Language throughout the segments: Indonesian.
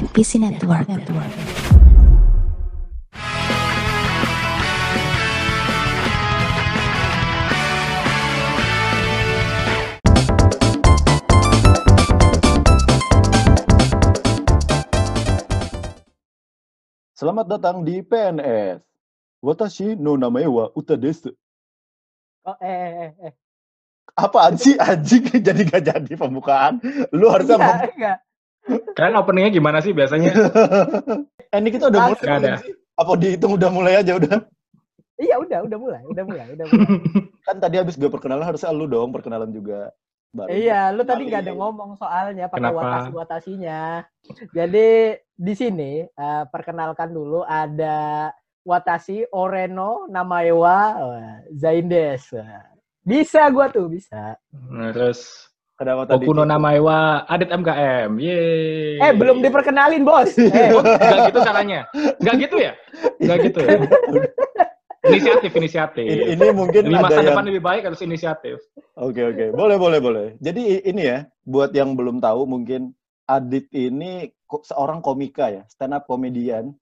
NPC Network. Network. Selamat datang di PNS. Watashi no namae wa Uta desu. Oh, eh, eh, eh, eh. Apaan sih anjing jadi gak jadi pembukaan? Lu harusnya Enggak, mem- enggak. Kalian openingnya gimana sih biasanya? eh, ini kita udah mulai ada. Apa dihitung udah mulai aja udah? Iya, udah, udah mulai, udah mulai, udah mulai. Kan tadi habis gue perkenalan harusnya lu dong perkenalan juga. Baru iya, lu tadi nggak ada ngomong soalnya pakai Kenapa? watasi-watasinya. Jadi di sini eh, perkenalkan dulu ada Watashi Oreno Namaewa eh, Zaindes. Bisa gua tuh, bisa. Nah, terus Kenapa tadi? Okuno gitu? Namaewa Adit MKM. Yeay. Eh, belum diperkenalin, Bos. Eh, Enggak gitu caranya. Enggak gitu ya? Enggak gitu ya? Inisiatif, inisiatif. ini, ini mungkin Di ada masa yang depan lebih baik harus inisiatif. Oke oke, boleh boleh boleh. Jadi ini ya, buat yang belum tahu mungkin Adit ini ko- seorang komika ya, stand up komedian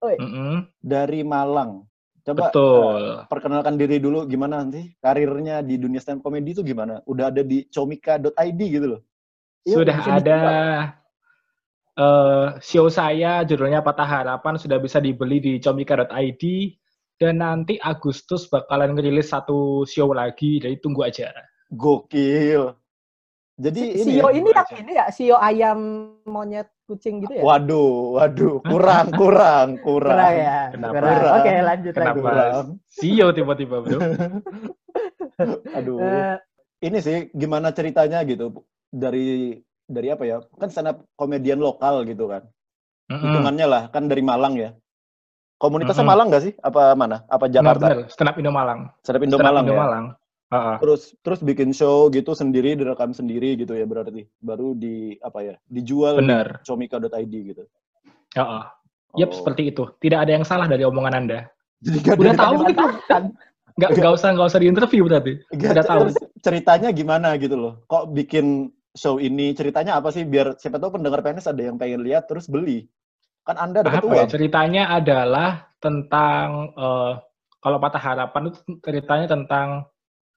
Mm-mm. dari Malang. Coba Betul. eh, perkenalkan diri dulu gimana nanti karirnya di dunia stand komedi itu gimana? Udah ada di comika.id gitu loh. Yuk, Sudah ada eh show saya judulnya Patah Harapan sudah bisa dibeli di comika.id dan nanti Agustus bakalan ngerilis satu show lagi jadi tunggu aja. Gokil. Jadi ini Sio ya, ini yang ini ya, Sio ayam monyet kucing gitu ya? Waduh, waduh, kurang, kurang, kurang. Kurang ya. Kenapa? Kurang. Kurang. Oke, lanjut Kenapa? lagi. Kurang. Sio tiba-tiba bro. Aduh. Eh, ini sih gimana ceritanya gitu dari dari apa ya kan stand up komedian lokal gitu kan Mm-mm. hitungannya lah kan dari Malang ya komunitasnya Mm-mm. Malang nggak sih apa mana apa Jakarta benar. Stand up Indo Malang. stand up Indo Stand up Malang Indo ya Malang. Heeh. terus terus bikin show gitu sendiri direkam sendiri gitu ya berarti baru di apa ya dijual Benar. di comika.id gitu Heeh. Yap, Oh. seperti itu. Tidak ada yang salah dari omongan Anda. jadi Udah tahu gitu. Nggak, nggak usah nggak usah diinterview berarti. nggak, Udah tahu. ceritanya gimana gitu loh kok bikin show ini ceritanya apa sih biar siapa tahu pendengar PNS ada yang pengen lihat terus beli kan anda dapat Apa ya? uang Ceritanya adalah tentang eh, kalau patah harapan itu ceritanya tentang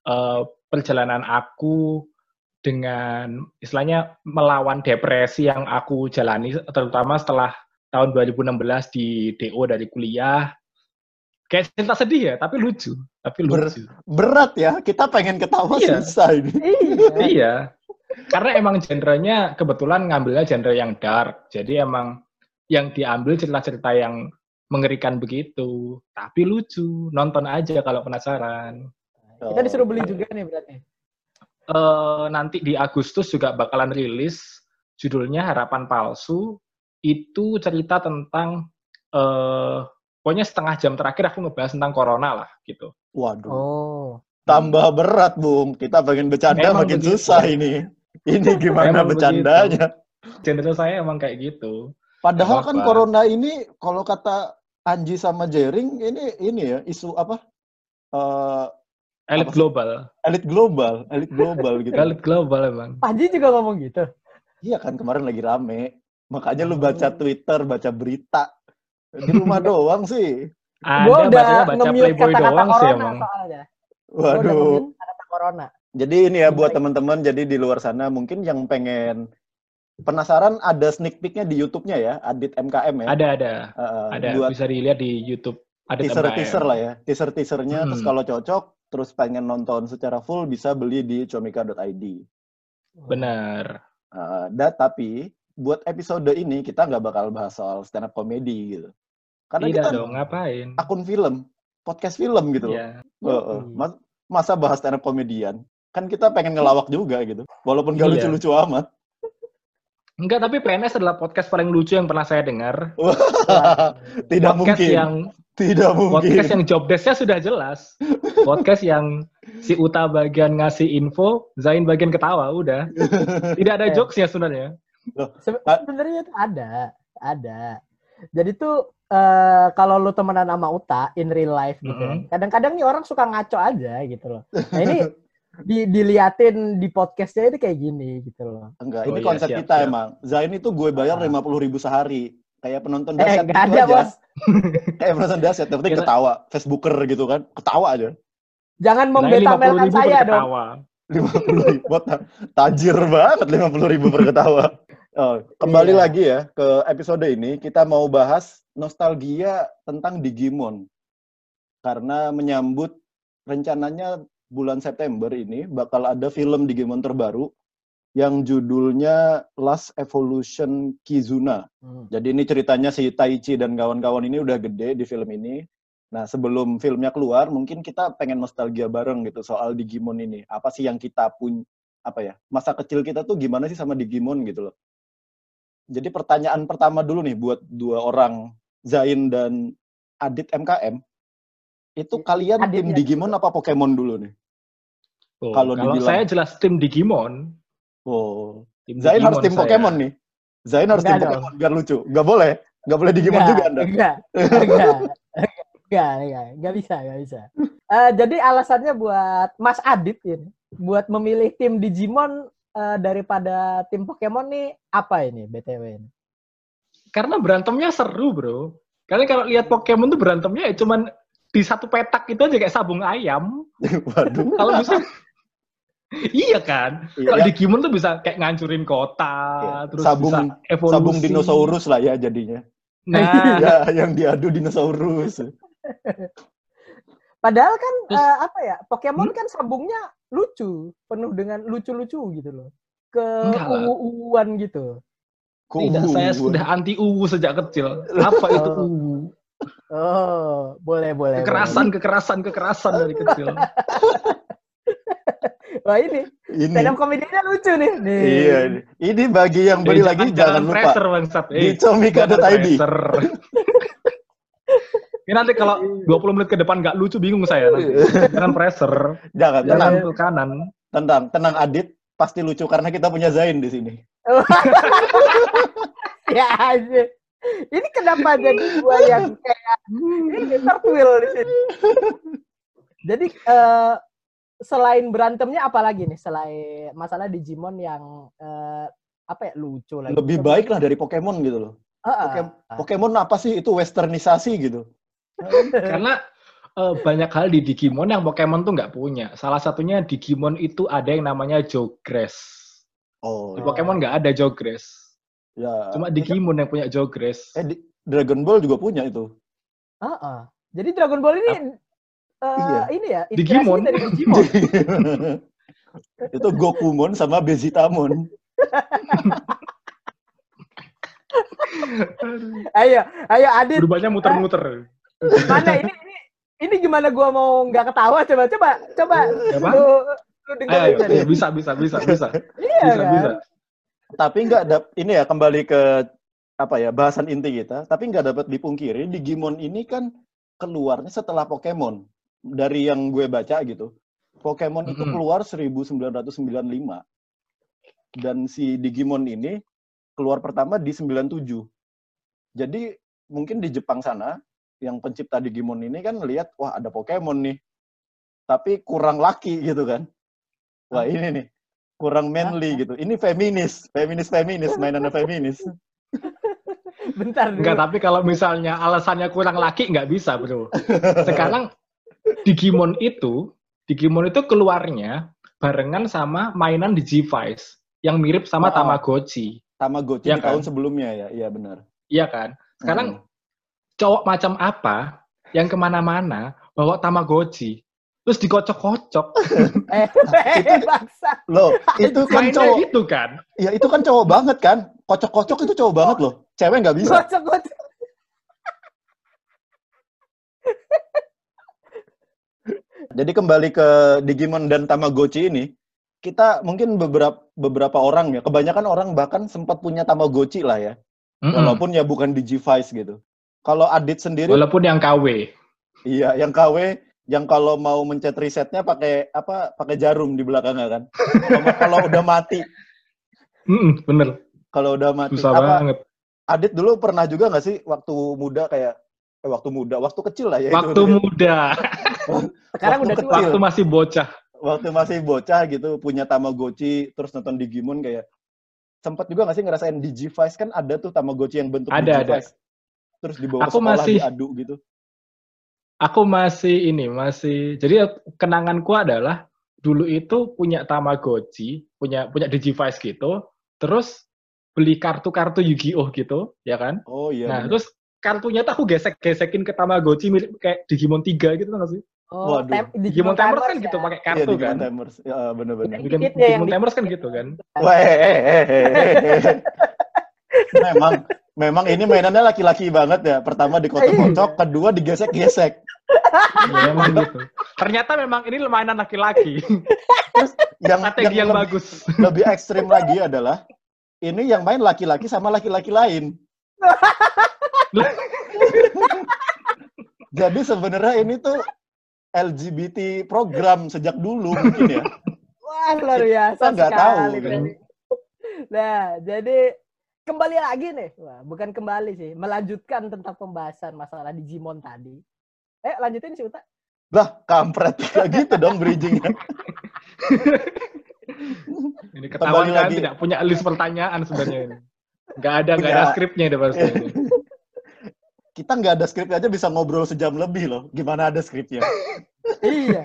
eh, perjalanan aku dengan istilahnya melawan depresi yang aku jalani terutama setelah tahun 2016 di DO dari kuliah. Kayak cerita sedih ya, tapi lucu, tapi Ber- lucu. berat ya kita pengen ketawa Iya. susah ini Iya. iya. Karena emang genrenya kebetulan ngambilnya genre yang dark. Jadi emang yang diambil cerita-cerita yang mengerikan begitu. Tapi lucu. Nonton aja kalau penasaran. Kita disuruh beli juga nih berarti. Eh nanti di Agustus juga bakalan rilis judulnya Harapan Palsu. Itu cerita tentang eh pokoknya setengah jam terakhir aku ngebahas tentang corona lah gitu. Waduh, Oh. tambah berat, Bung. Kita pengen bercanda Emang makin begitu. susah ini. Ini gimana Emang bercandanya? Genre saya emang kayak gitu. Padahal Nggak kan apa-apa. corona ini kalau kata Anji sama Jering ini ini ya isu apa? Eh, Elit global. elit global, elit global gitu. Elit global emang. Panji juga ngomong gitu. Iya kan kemarin lagi rame. Makanya lu baca Oh. Twitter, baca berita. Di rumah doang sih. Gue Anda udah baca nge-mute Playboy kata-kata doang sih corona emang. soalnya. Gua Waduh. kata-kata corona. Jadi ini ya buat teman-teman jadi di luar sana mungkin yang pengen penasaran ada sneak peek-nya di YouTube-nya ya, Adit MKM ya. Ada ada Heeh, ada buat bisa dilihat di YouTube. Ada teaser-teaser lah ya. Teaser-teasernya terus Hmm. kalau cocok terus pengen nonton secara full bisa beli di comika.id. Bener. Uh, dan tapi buat episode ini kita nggak bakal bahas soal stand up comedy gitu. Karena Tidak kita dong, ngapain? akun film, podcast film gitu loh. Ya. Heeh. Mas- masa bahas stand up komedian? Kan kita pengen ngelawak juga gitu. Walaupun gak Iya. lucu-lucu amat. Enggak, tapi PNS adalah podcast paling lucu yang pernah saya dengar. Tidak podcast mungkin. yang Tidak mungkin. podcast yang job desk-nya sudah jelas. Podcast yang si Uta bagian ngasih info, Zain bagian ketawa, udah. Tidak ada Eh. jokes-nya sebenarnya. Sebe- Ah. Sebenarnya ada, ada. Jadi tuh eh, kalau lu temenan sama Uta in real life gitu, Mm-mm. kadang-kadang nih orang suka ngaco aja gitu loh. Nah ini di diliatin di podcastnya itu kayak gini gitu loh. Enggak, Oh ini iya, konsep siap, kita siap. emang. Zain itu gue bayar Ah. lima puluh ribu sehari. Kayak penonton Eh, dasyat nggak gitu ada aja. bos. Kayak penonton penting Kita- ketawa. Facebooker gitu kan, ketawa aja. Jangan Nah, membetamelkan saya dong. ketawa. lima puluh ribu tajir banget lima puluh ribu per ketawa. Oh, kembali Iya. lagi ya ke episode ini kita mau bahas nostalgia tentang Digimon karena menyambut rencananya bulan September ini bakal ada film Digimon terbaru yang judulnya Last Evolution Kizuna. Hmm. Jadi ini ceritanya si Taichi dan kawan-kawan ini udah gede di film ini. Nah, sebelum filmnya keluar, mungkin kita pengen nostalgia bareng gitu soal Digimon ini. Apa sih yang kita pun apa ya? Masa kecil kita tuh gimana sih sama Digimon gitu loh. Jadi pertanyaan pertama dulu nih buat dua orang Zain dan Adit MKM. Itu kalian Adit tim ya. Digimon apa Pokemon dulu nih? Oh, Kalau kalau dibilang- saya jelas tim Digimon. Oh, Tim Zain harus tim saya. Pokemon nih. Zain harus tim Enggak dong. Pokemon biar lucu. Nggak boleh. Nggak boleh Digimon Enggak, juga Anda. Enggak, enggak, enggak, enggak, enggak bisa, enggak bisa. Eh, jadi alasannya buat Mas Adit ini, buat memilih tim Digimon eh, daripada tim Pokemon nih apa ini BTW ini? Karena berantemnya seru, bro. Karena kalau lihat Pokemon tuh berantemnya ya cuman di satu petak itu aja kayak sabung ayam. Waduh. Kalau bisa Iya kan? Kalau Iya, Digimon tuh bisa kayak ngancurin kota, Iya. terus Sabung- bisa evolusi. sabung dinosaurus lah ya jadinya. Nah, ya, yang diadu dinosaurus. Padahal kan Terus- eh, apa ya? Pokemon Hmm? kan sabungnya lucu, penuh dengan lucu-lucu gitu loh. Ke uwu-uwuan gitu. tidak, saya sudah anti uwu sejak kecil. Apa itu uwu? Oh, boleh boleh. Kekerasan, kekerasan, kekerasan dari kecil. Wah ini ini. stand up komedinya lucu nih. nih. Iya, ini. ini bagi yang beli Eh, lagi jangan lupa pressure, bangsat. di Eh, comika.id. pressure. Ini nanti kalau 20 menit ke depan nggak lucu bingung saya nanti. Jangan pressure, Jangan, jangan tenang, ke kanan. tenang, tenang Adit, pasti lucu karena kita punya Zain di sini. ya aja. Ini kenapa jadi gua yang kayak ini tertwil di sini. Jadi eh, selain berantemnya apa lagi nih selain masalah Digimon yang eh, apa ya lucu lagi. Lebih baik lah dari Pokemon gitu loh. Heeh. Pokem- Pokemon apa sih itu westernisasi gitu. Karena eh, banyak hal di Digimon yang Pokemon tuh nggak punya. Salah satunya Digimon itu ada yang namanya Jogress. Oh, Di Pokemon nggak ada Jogress. ya. Cuma Digimon yang punya Jogress. Eh, di- Dragon Ball juga punya itu. Heeh. Jadi Dragon Ball ini eh, Iya. ini ya Digimon. dari Digimon. itu Gokumon sama Bezitamon. ayo, ayo Adit, Berubahnya muter-muter. mana ini ini ini gimana gua mau nggak ketawa coba coba coba Apa? lu lu dengerin Ayo, tadi. ayo, bisa, bisa, bisa, bisa. Iya Bisa, kan? bisa. Tapi nggak ada ini ya kembali ke apa ya bahasan inti kita. Tapi nggak dapat dipungkiri Digimon ini kan keluarnya setelah Pokemon. Dari yang gue baca gitu, Pokemon itu keluar 1995 dan si Digimon ini keluar pertama di 97. Jadi mungkin di Jepang sana yang pencipta Digimon ini kan lihat wah ada Pokemon nih. Tapi kurang laki gitu kan. Wah, ini nih kurang manly gitu. Ini feminis, feminis feminis, mainannya feminis. Bentar dulu. Enggak, tapi kalau misalnya alasannya kurang laki, nggak bisa, bro. Sekarang Digimon itu, Digimon itu keluarnya barengan sama mainan Digivice yang mirip sama Oh. Tamagotchi. Tamagotchi di kan? tahun sebelumnya ya, iya benar. Iya kan? Sekarang Hmm. cowok macam apa yang ke mana-mana bawa Tamagotchi, terus dikocok-kocok, eh, bangsa. loh, itu kan mainnya cowok, gitu kan? ya itu kan cowok banget kan? Kocok-kocok itu cowok banget loh. Cewek nggak bisa. Gocok. Jadi kembali ke Digimon dan Tamagotchi ini, kita mungkin beberapa beberapa orang ya, kebanyakan orang bahkan sempat punya Tamagotchi lah ya, Mm-mm. walaupun ya bukan Digivice gitu. Kalau Adit sendiri, Walaupun yang KW. iya, yang KW, yang kalau mau mencet resetnya pakai apa? Pakai jarum di belakangnya kan. Kalau- udah mati, Mm-mm, bener, kalau udah mati. susah Apa, banget. Adit dulu pernah juga nggak sih waktu muda kayak eh, waktu muda, waktu kecil lah ya itu. Waktu muda, Sekarang Waktu udah kecil. tua. waktu masih bocah. waktu masih bocah gitu punya Tamagotchi terus nonton Digimon kayak sempat juga nggak sih ngerasain Digivice kan ada tuh Tamagotchi yang bentuk Ada, Digivice. Terus dibawa Aku ke sekolah masih- diadu gitu. Aku masih ini, masih jadi kenanganku adalah dulu itu punya Tamagotchi, punya punya Digivice gitu, terus beli kartu-kartu Yu-Gi-Oh gitu, ya kan? Oh iya. nah, bener. terus kartunya tuh aku gesek-gesekin ke Tamagotchi mirip kayak Digimon 3 gitu nggak sih? Oh, Waduh. tem- Digimon Tamers kan gitu ya. pakai Iya, kartu Digimon kan. Timers. Ya, bener-bener. Iya. Ya yang Digimon di- Tamers kan gitu kan. Wah, eh, eh, eh, eh, eh. memang memang ini mainannya laki-laki banget ya. Pertama dikocok-kocok, Iya. kedua digesek-gesek. Ya, memang gitu. Ternyata memang ini mainan laki-laki. Yang, Strategi yang lebih, bagus. lebih ekstrim lagi adalah ini yang main laki-laki sama laki-laki lain. Jadi sebenarnya ini tuh LGBT program sejak dulu mungkin ya. Wah, luar biasa Kita nggak tahu, sekali. kan. Nah, jadi kembali lagi nih. Wah, bukan kembali sih, melanjutkan tentang pembahasan masalah Digimon tadi. Eh, lanjutin sih, Uta. Lah, kampret kayak gitu dong bridgingnya. Ini ketahuan kan lagi. tidak punya list pertanyaan sebenarnya ini. Nggak ada, nggak ada skripnya deh pasti. Kita nggak ada skripnya aja bisa ngobrol sejam lebih loh. Gimana ada skripnya? iya.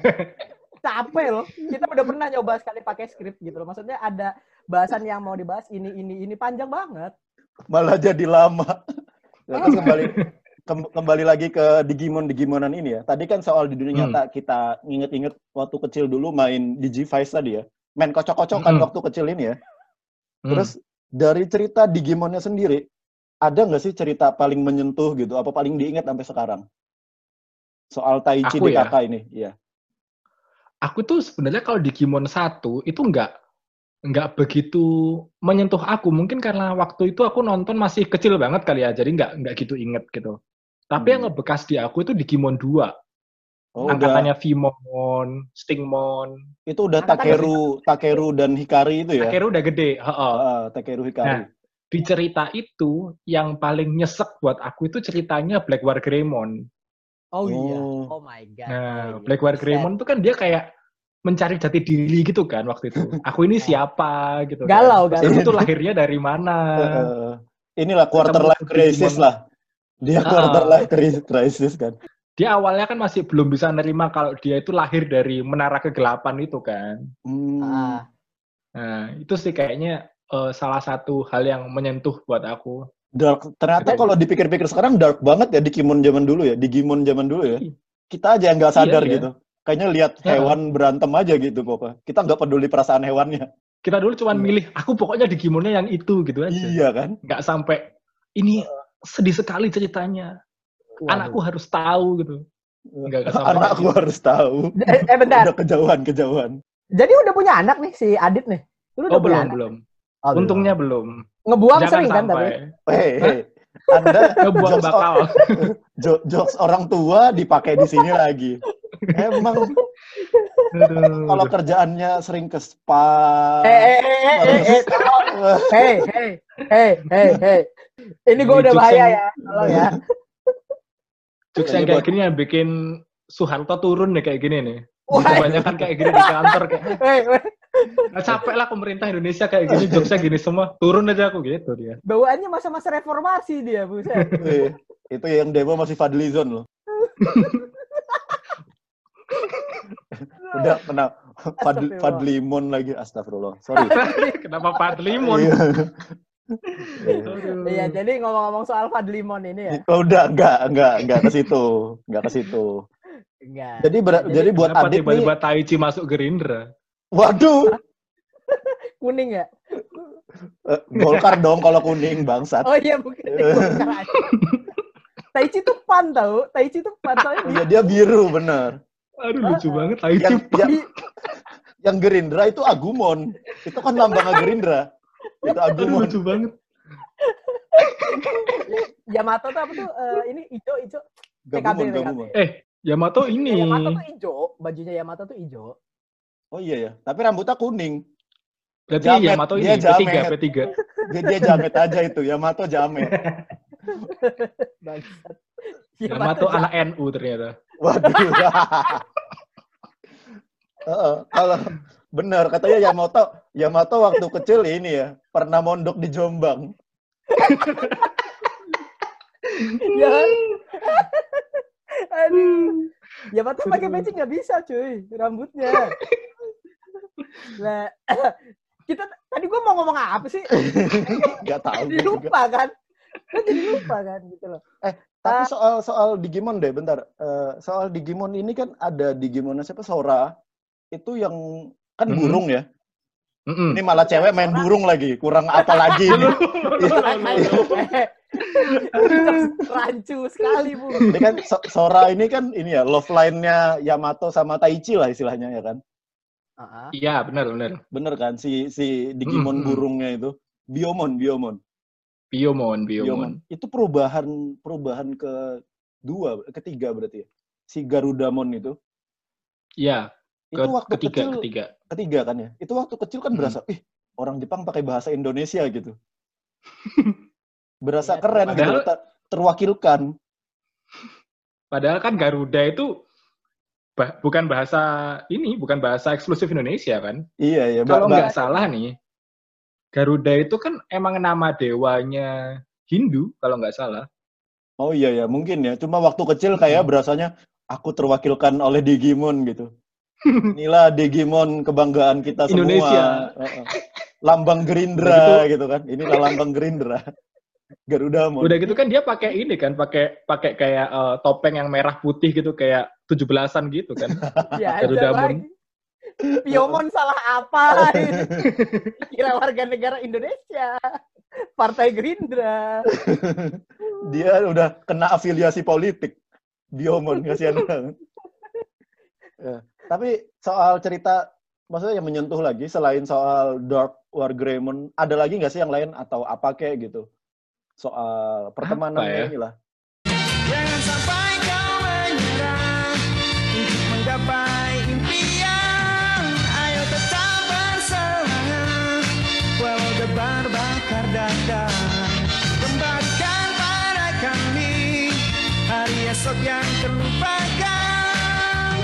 Capek loh. Kita udah pernah nyoba sekali pakai skrip gitu loh. Maksudnya ada bahasan yang mau dibahas ini ini ini panjang banget. Malah jadi lama. Ya, terus kembali kem- kembali lagi ke Digimon Digimonan ini ya. Tadi kan soal di dunia Hmm. nyata kita nginget-inget waktu kecil dulu main Digivice tadi ya. Main kocok-kocokan Hmm. waktu kecil ini ya. Hmm. Terus dari cerita Digimonnya sendiri, ada nggak sih cerita paling menyentuh gitu? Apa paling diingat sampai sekarang? Soal Taichi Aku ya? DKK ini, iya. aku tuh sebenarnya kalau Digimon 1 itu nggak nggak begitu menyentuh aku. Mungkin karena waktu itu aku nonton masih kecil banget kali ya, jadi nggak nggak gitu inget gitu. Tapi yang Hmm. ngebekas di aku itu Digimon 2. Oh, udah, Angkatannya Vimon, Stingmon. itu udah Takeru, Takeru dan Hikari itu ya? Akhirnya udah gede. heeh. Ah, Takeru Hikari. Nah, Di cerita itu, yang paling nyesek buat aku itu ceritanya Black War Greymon. Oh, iya. Oh. Oh my god. Nah, Oh, iya. Black War. Greymon itu kan dia kayak mencari jati diri gitu kan waktu itu. Aku ini siapa gitu. kan. Galau, Terus galau. tuh lahirnya dari mana? Eh, inilah quarter life crisis Digimon. lah. Dia Ah. quarter life cri- crisis kan. Dia awalnya kan masih belum bisa nerima kalau dia itu lahir dari menara kegelapan itu kan. Hmm. Ah, Nah, itu sih kayaknya eh, salah satu hal yang menyentuh buat aku. Dark. Ternyata Betul. kalau dipikir-pikir sekarang dark banget ya Digimon zaman dulu ya. Digimon zaman dulu ya. Iya. Kita aja yang nggak sadar Iya, iya. gitu. Kayaknya lihat Ya. hewan berantem aja gitu pokoknya. Kita nggak peduli perasaan hewannya. Kita dulu cuman Iya. milih, aku pokoknya Digimonnya yang itu gitu aja. Iya kan? Nggak sampai, ini sedih sekali ceritanya. Waduh. Anakku harus tahu gitu. Nggak, nggak sampai Anakku gitu. harus tahu. Eh, eh, bentar. Udah kejauhan, kejauhan. Jadi udah punya anak nih si Adit nih. Lu udah Oh punya belum, anak? belum. Oh, belum. Untungnya belum. ngebuang Jangan sering kan tapi. sampai Hei, hei. Anda ngebuang jokes, bakal. jo- jokes orang tua dipakai di sini lagi. Emang Aduh. kalau kerjaannya sering ke spa. Eh, eh, eh, eh, eh, eh, tolong. Hei, hei, hei, hei, hei. Ini gue udah bahaya yang- ya. Tolong ya. Jokes yang kayak gini yang bikin Soeharto turun nih kayak gini nih. Wah. Kebanyakan kayak gini di kantor kayak Hei, hei. Nah, capek lah pemerintah Indonesia kayak gini, jokesnya gini semua. Turun aja aku gitu dia. Bawaannya masa-masa reformasi dia, buset. Eh, itu yang demo masih Fadlizon loh. Udah kena Fadl, Astagfirullah. Fadlimon lagi. Astagfirullah. Sorry. Kenapa Padlimon? Iya. Iya, jadi ngomong-ngomong soal Fadlimon ini ya. Oh, udah enggak, enggak, enggak ke situ. Enggak ke situ. Enggak. Jadi ber- Jadi jadi buat Adit nih, tiba-tiba Taichi masuk Gerindra? waduh, kuning ya? eh, Golkar dong kalau kuning bangsat. Oh iya, mungkin. Taichi tuh pan tau. Taichi tuh pan tau. Iya dia biru bener. Aduh lucu banget Taichi. Yang, yang, yang Gerindra itu Agumon. Itu kan lambang Gerindra. Itu Aduh Agumon. lucu banget. Yamato tuh apa tuh? Eh, ini ijo, ijo. Gabumon, PKB. Gabumon. Eh, Yamato ini. Yamato tuh ijo. Bajunya Yamato tuh ijo. Oh iya ya. Tapi rambutnya kuning. Berarti Jamet, Yamato ini dia P3, jamet. P3. Dia, dia jamet aja itu. Yamato jamet. Bangsat. Yamato jamet. anak NU ternyata. Waduh. Heeh, kalau benar katanya Yamato Yamato waktu kecil ini ya pernah mondok di Jombang. ya kan? Aduh. Ya mata pakai peci nggak bisa cuy, rambutnya. Nah, kita tadi gua mau ngomong apa sih? Gak tahu Jadi gue juga. lupa kan? Kan jadi lupa kan gitu loh. Tapi Ah. soal soal Digimon deh, bentar. Eh, soal Digimon ini kan ada Digimon siapa Sora itu yang kan burung ya. Mm-mm. Ini malah cewek main burung lagi. Kurang apa lagi ini? Rancu sekali bu. Ini kan So- Sora ini kan ini ya love line-nya Yamato sama Taichi lah istilahnya ya kan. Iya, benar benar. Bener kan si si Digimon Mhm. burungnya itu. Biomon, Biomon. Biomon, Biomon. Itu perubahan perubahan ke dua, ketiga berarti ya. Si Garudamon itu. Iya, Itu ke- waktu ketiga, kecil ketiga. ketiga kan ya. Itu waktu kecil kan Hmm. berasa, ih orang Jepang pakai bahasa Indonesia gitu. berasa Iya, keren gitu, padahal- ter- terwakilkan. Padahal kan Garuda itu bah- bukan bahasa ini, bukan bahasa eksklusif Indonesia kan. Iya ya. Ba- Kalau nggak salah nih, Garuda itu kan emang nama dewanya Hindu kalau nggak salah. Oh iya ya, mungkin ya. Cuma waktu kecil kayak Hmm. berasanya aku terwakilkan oleh Digimon gitu. Inilah Digimon kebanggaan kita semua. Indonesia. Heeh. Lambang Gerindra gitu kan. Inilah lambang Gerindra. Garudamon. Udah gitu kan dia pakai ini kan, pakai pakai kayak eh, topeng yang merah putih gitu kayak 17-an gitu kan. Ya Garuda Mon. Piomon salah apa? Kira warga negara Indonesia. Partai Gerindra. Dia udah kena afiliasi politik. Biomon kasihan banget. Ya, Tapi soal cerita maksudnya yang menyentuh lagi selain soal Dark War Greymon, ada lagi nggak sih yang lain atau apa kayak gitu? Soal pertemanan ya? inilah. Jangan sampai kau menyerah untuk menggapai impian. Ayo tetap bersemangat, walau debar bakar dada. Kembalikan pada kami hari esok yang terlupakan.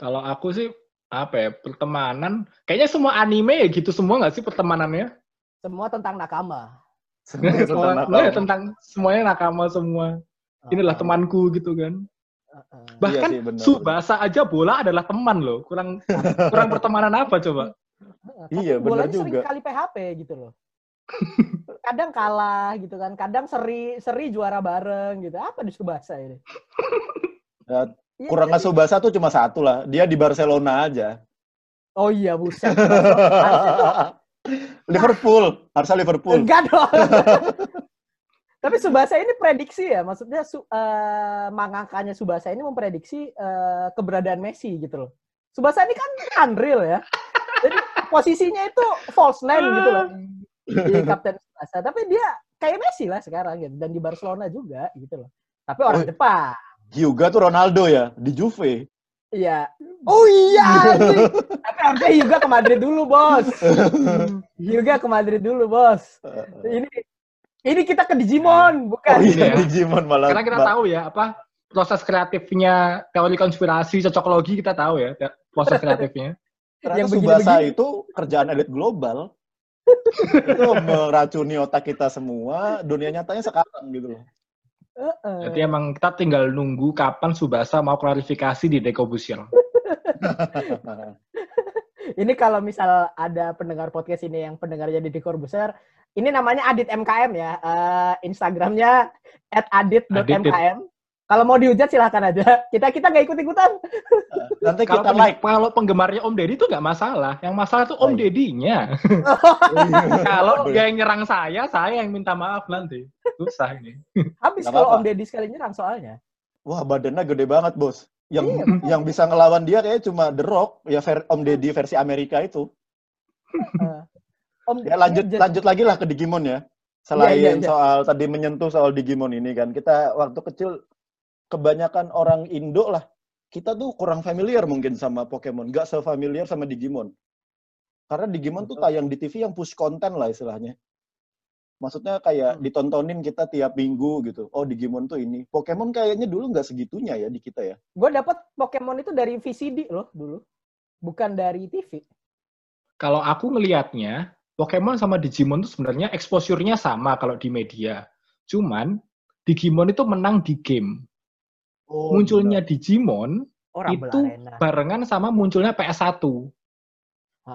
Kalau aku sih apa ya pertemanan kayaknya semua anime ya gitu semua nggak sih pertemanannya Semua tentang nakama. Semua semua semuanya tentang semuanya nakama semua inilah Ah, temanku gitu kan ah, ah. bahkan sih, benar. Subasa aja bola adalah teman loh kurang kurang pertemanan apa coba Tapi Iya, benar bolanya sering juga. kali PHP gitu loh. kadang kalah gitu kan, kadang seri seri juara bareng gitu. Apa di Subasa ini? Ya, Iya, Kurangnya Subasa tuh cuma satu lah. Dia di Barcelona aja. Oh iya buset. Harusnya tuh- Liverpool, harusnya Liverpool. Enggak dong. Tapi Subasa ini prediksi ya, maksudnya su, eh, mangakanya Subasa ini memprediksi eh, keberadaan Messi gitu loh. Subasa ini kan unreal ya. Jadi posisinya itu false nine gitu loh di kapten Subasa. Tapi dia kayak Messi lah sekarang gitu dan di Barcelona juga gitu loh. Tapi orang Oh. Jepang. Hyuga tuh Ronaldo ya di Juve. Iya. Oh iya. Tapi harusnya Hyuga ke Madrid dulu, Bos. Hyuga ke Madrid dulu, Bos. Ini ini kita ke Digimon, bukan. Oh iya, ya. Digimon malah. karena kita tahu ya apa proses kreatifnya teori konspirasi cocokologi kita tahu ya proses kreatifnya Ternyata yang Subasa itu kerjaan elit global. itu meracuni otak kita semua, dunia nyatanya sekarang gitu loh. Heeh. jadi emang kita tinggal nunggu kapan Subasa mau klarifikasi di Dekobusir Ini kalau misal ada pendengar podcast ini yang pendengarnya di besar, ini namanya Adit MKM ya. Eh, Instagramnya @adit.mkm. Kalau mau dihujat silahkan aja. Kita kita nggak ikut ikutan. Nanti kalau kita peng- like. kalau penggemarnya Om Deddy itu nggak masalah yang masalah tuh Oh, Om iya. Dedinya kalau dia yang nyerang saya saya yang minta maaf nanti susah ini Habis kalau apa-apa. Om Deddy sekali nyerang soalnya. Wah, badannya gede banget, Bos. Yang Iya, yang bisa ngelawan dia kayak cuma The Rock, ya ver- Om Deddy versi Amerika itu. Eh, Om Ya lanjut Deddy- lanjut lagi lah ke Digimon ya. Selain Iya, iya, iya. soal tadi menyentuh soal Digimon ini kan, kita waktu kecil kebanyakan orang Indo lah, kita tuh kurang familiar mungkin sama Pokemon, nggak sefamiliar sama Digimon. Karena Digimon tuh tayang di TV yang push konten lah istilahnya. Maksudnya kayak Hmm. ditontonin kita tiap minggu gitu. Oh Digimon tuh ini. Pokemon kayaknya dulu nggak segitunya ya di kita ya. Gue dapet Pokemon itu dari VCD loh dulu. bukan dari TV. Kalau aku ngelihatnya, Pokemon sama Digimon itu sebenarnya exposure-nya sama kalau di media. Cuman Digimon itu menang di game. Oh, Munculnya Digimon Oh, itu Arena. barengan sama munculnya PS1.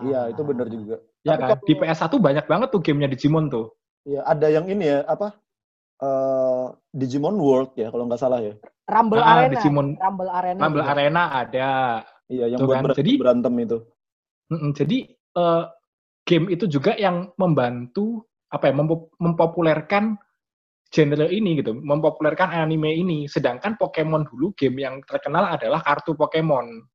Iya, itu benar juga. Ya Tapi kan? kalau- Di PS1 banyak banget tuh gamenya Digimon tuh. Iya, ada yang ini ya, apa? eh Digimon World ya, kalau nggak salah ya. Rumble Ah, Arena. Digimon- Rumble Arena. Rumble juga. Arena ada. Iya, yang Tuh buat kan, berantem, jadi- berantem itu. Mm-mm, Jadi eh, game itu juga yang membantu apa ya mempo- mempopulerkan genre ini gitu, mempopulerkan anime ini. Sedangkan Pokemon dulu game yang terkenal adalah kartu Pokemon.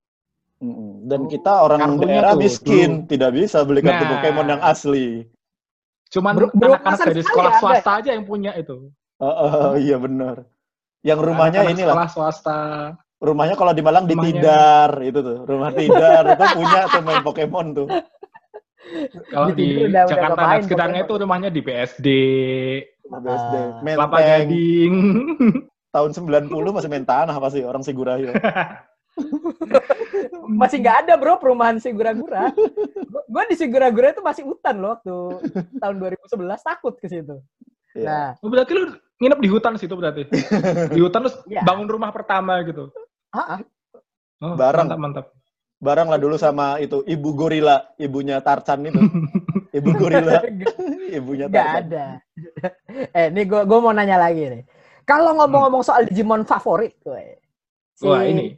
Dan Oh, kita orang kartunya daerah tuh, miskin, tidak bisa beli kartu Nah. Pokemon yang asli. Cuman Bro- bro, anak-anak dari sekali sekolah ada. swasta aja yang punya itu. Oh, oh, iya benar. Yang rumahnya Anak-anak inilah, sekolah swasta. rumahnya kalau di Malang di Rumahnya. Tidar itu tuh, rumah Tidar itu punya tuh main Pokemon tuh. Kalau Di di, udah- Jakarta dan sekitarnya itu rumahnya di BSD, BSD. Ah. Kelapa Menteng, Gading. tahun 90 masih main tanah pasti orang Sigurayo. Masih nggak ada bro perumahan Sigura-gura. Gue di Sigura-gura itu masih hutan loh waktu tahun 2011 takut ke situ. Iya. Nah, Oh, berarti lu nginep di hutan situ berarti. Di hutan terus Iya. bangun rumah pertama gitu. ah. Oh, Bareng. Mantap, mantap. Barang lah dulu sama itu ibu gorila, ibunya Tarcan itu. Ibu gorila, ibunya Nggak Tarcan. ada. eh, ini gue gue mau nanya lagi nih. Kalau ngomong-ngomong soal Digimon favorit, gue. Si, Wah, ini.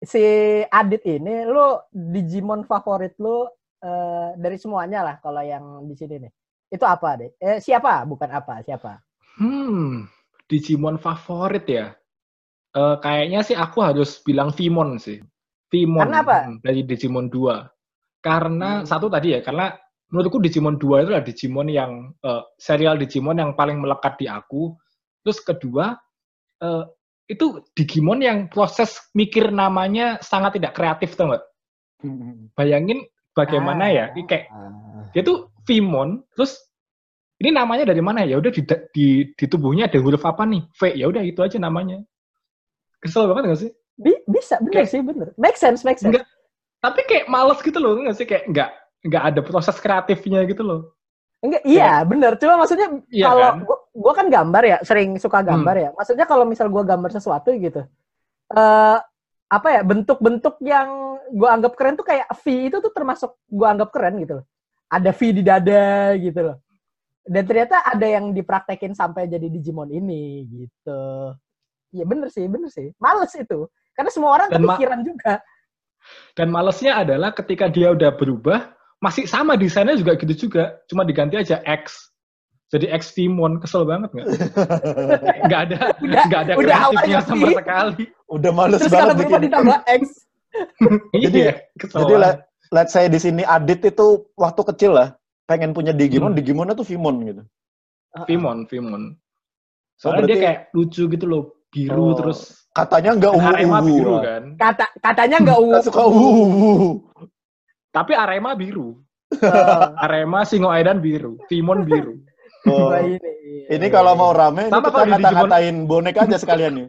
Si Adit ini, lu Digimon favorit lu eh, dari semuanya lah kalau yang di sini nih. Itu apa deh? Eh, siapa? Bukan apa, siapa? Hmm, Digimon favorit ya. Eh, kayaknya sih aku harus bilang Vimon sih. Vimon Karena apa? hmm, dari Digimon 2. Karena Hmm. satu tadi ya, karena menurutku Digimon 2 itu adalah Digimon yang eh, serial Digimon yang paling melekat di aku. Terus kedua, eh, itu Digimon yang proses mikir namanya sangat tidak kreatif tuh nggak? Bayangin bagaimana Ah. ya, ini kayak Ah. dia tuh Vimon, terus ini namanya dari mana ya? Udah di, di, di tubuhnya ada huruf apa nih? V, ya udah itu aja namanya. Kesel banget gak sih? Bi- bisa, bener Kayak- sih, bener. Make sense, make sense. Enggak. Tapi kayak males gitu loh, nggak sih? Kayak nggak nggak ada proses kreatifnya gitu loh. Enggak, iya, bener. Cuma maksudnya Iya kalau kan? gua, gua kan gambar ya, sering suka gambar ya. Maksudnya kalau misal gua gambar sesuatu gitu, eh apa ya bentuk-bentuk yang gua anggap keren tuh kayak V itu tuh termasuk gua anggap keren gitu loh. Ada V di dada gitu loh. Dan ternyata ada yang dipraktekin sampai jadi Digimon ini gitu. Iya bener sih, bener sih. Males itu. Karena semua orang Dan kepikiran juga. Dan malesnya adalah ketika dia udah berubah, masih sama desainnya juga gitu juga, cuma diganti aja X. Jadi X Vimon, kesel banget nggak? Nggak ada, nggak ada udah kreatifnya sama sekali. Udah males Terus banget kalau berubah bikin. ditambah X. Jadi- iya, kesel Jadi banget. let, let's say di sini Adit itu waktu kecil lah pengen punya Digimon, Hmm. Digimonnya tuh Vimon gitu. Vimon, Vimon. So, Soalnya dia berarti kayak lucu gitu loh, biru Oh, terus katanya nggak biru ah. kan. Kata katanya nggak ungu. Suka ungu. Tapi Arema biru. Oh. Arema Singoedan biru, Vimon biru. Oh. Wah, ini. Ini kalau mau rame, ini Sama kita kata-katain bonek aja sekalian nih.